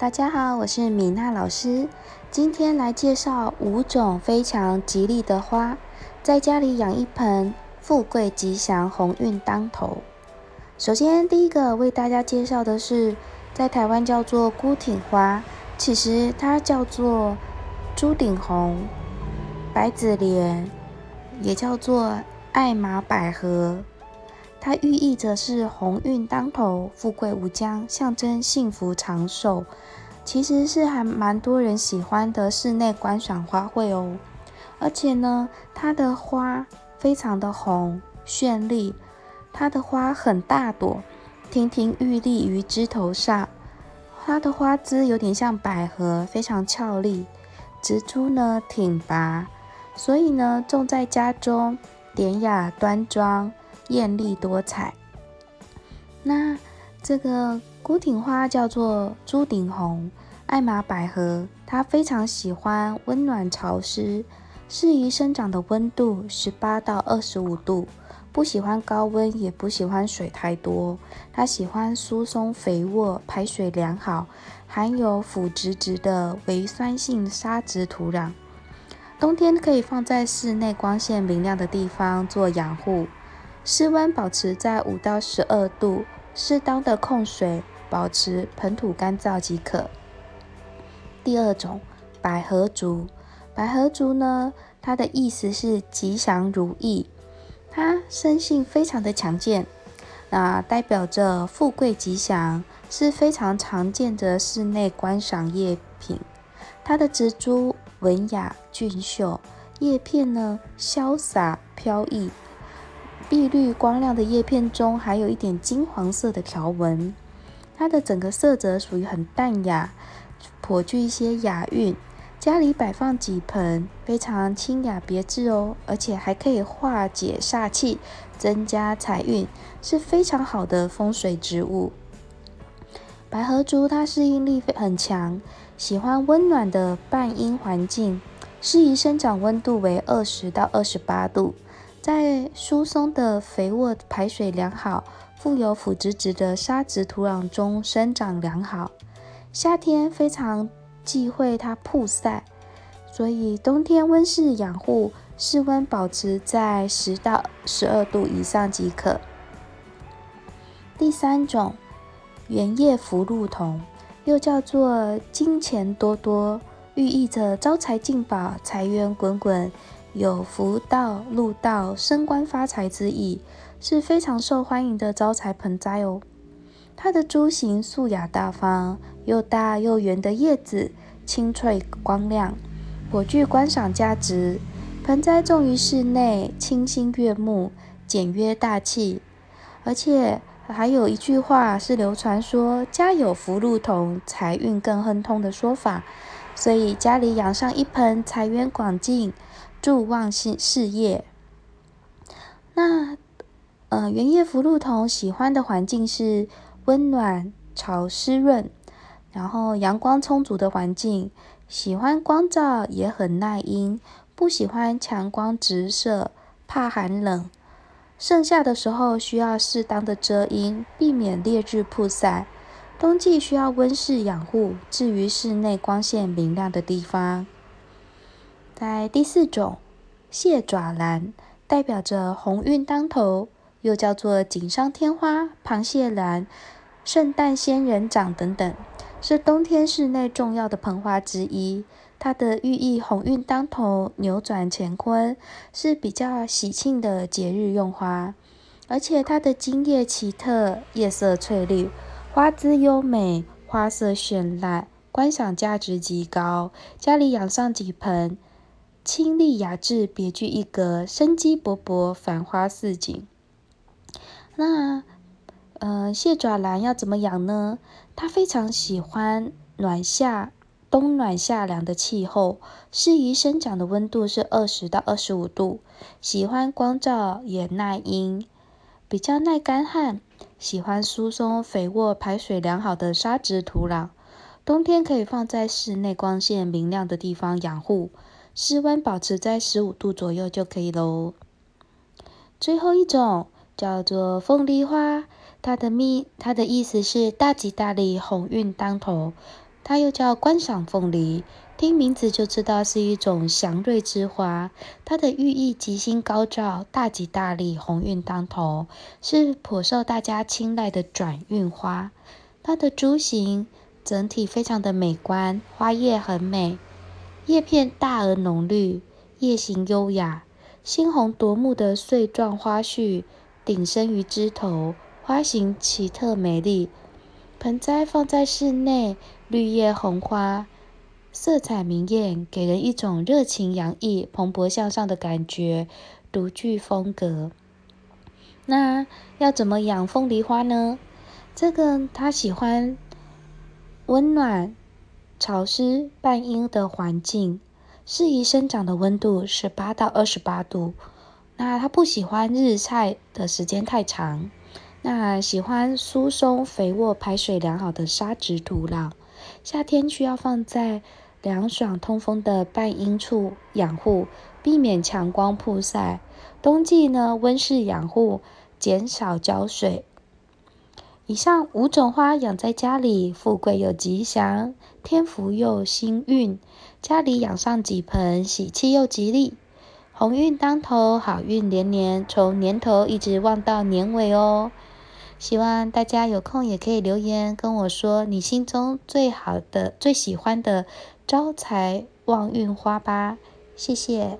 大家好，我是米娜老师。今天来介绍五种非常吉利的花，在家里养一盆，富贵吉祥，鸿运当头。首先，第一个为大家介绍的是，在台湾叫做孤挺花，其实它叫做朱顶红、白子莲，也叫做爱马百合。它寓意着是鸿运当头、富贵无疆，象征幸福长寿。其实是还蛮多人喜欢的室内观赏花卉哦。而且呢，它的花非常的红绚丽，它的花很大朵，亭亭玉立于枝头上。它的花枝有点像百合，非常俏丽，植株呢挺拔，所以呢种在家中典雅端庄。艳丽多彩。那这个孤挺花叫做朱顶红、爱马百合，它非常喜欢温暖潮湿，适宜生长的温度十八到二十五度，不喜欢高温，也不喜欢水太多。它喜欢疏松肥沃、排水良好、含有腐殖质的微酸性沙质土壤。冬天可以放在室内光线明亮的地方做养护。室温保持在五到十二度，适当的控水，保持盆土干燥即可。第二种，百合竹。百合竹呢，它的意思是吉祥如意，它生性非常的强健，那代表着富贵吉祥，是非常常见的室内观赏叶品。它的植株文雅俊秀，叶片呢潇洒飘逸。碧绿光亮的叶片中，还有一点金黄色的条纹。它的整个色泽属于很淡雅，颇具一些雅韵。家里摆放几盆，非常清雅别致哦。而且还可以化解煞气，增加财运，是非常好的风水植物。百合竹它适应力很强，喜欢温暖的半阴环境，适宜生长温度为二十到二十八度。在疏松的肥沃、排水良好、富有腐殖质的沙质土壤中生长良好。夏天非常忌讳它曝晒，所以冬天温室养护，室温保持在十到十二度以上即可。第三种，圆叶福禄桐，又叫做金钱多多，寓意着招财进宝、财源滚滚。有福到、禄到、升官发财之意，是非常受欢迎的招财盆栽哦。它的株形素雅大方，又大又圆的叶子清脆光亮，颇具观赏价值。盆栽种于室内，清新悦目，简约大气。而且还有一句话是流传说：“家有福禄桐，财运更亨通”的说法。所以家里养上一盆，财源广进。助旺事事业。那呃，原叶福禄桐喜欢的环境是温暖、潮湿润，然后阳光充足的环境，喜欢光照，也很耐阴，不喜欢强光直射，怕寒冷。盛夏的时候需要适当的遮阴，避免烈日曝晒；冬季需要温室养护，置于室内光线明亮的地方。在第四种，蟹爪兰代表着鸿运当头，又叫做锦上添花、螃蟹兰、圣诞仙人掌等等，是冬天室内重要的盆花之一。它的寓意鸿运当头、扭转乾坤，是比较喜庆的节日用花。而且它的茎叶奇特，叶色翠绿，花姿优美，花色绚烂，观赏价值极高。家里养上几盆。清丽雅致，别具一格，生机勃勃，繁花似锦。那，呃，蟹爪兰要怎么养呢？它非常喜欢暖夏、冬暖夏凉的气候，适宜生长的温度是二十到二十五度，喜欢光照，也耐阴，比较耐干旱，喜欢疏松、肥沃、排水良好的沙质土壤。冬天可以放在室内光线明亮的地方养护。室温保持在十五度左右就可以喽。最后一种叫做凤梨花，它的蜜，它的意思是大吉大利、鸿运当头。它又叫观赏凤梨，听名字就知道是一种祥瑞之花。它的寓意吉星高照、大吉大利、鸿运当头，是颇受大家青睐的转运花。它的株形整体非常的美观，花叶很美，叶片大而浓绿，叶形优雅，鲜红夺目的穗状花序顶生于枝头，花型奇特美丽。盆栽放在室内，绿叶红花，色彩明艳，给人一种热情洋溢、蓬勃向上的感觉，独具风格。那要怎么养凤梨花呢？这个它喜欢温暖、潮湿、半阴的环境，适宜生长的温度是八到二十八度。那它不喜欢日晒的时间太长。那喜欢疏松、肥沃、排水良好的沙质土壤，夏天需要放在凉爽通风的半阴处养护，避免强光曝晒。冬季呢，温室养护，减少浇水。以上五种花养在家里，富贵又吉祥，天福又兴运。家里养上几盆，喜气又吉利，鸿运当头，好运连连，从年头一直旺到年尾哦。希望大家有空也可以留言跟我说你心中最好的、最喜欢的招财旺运花吧，谢谢。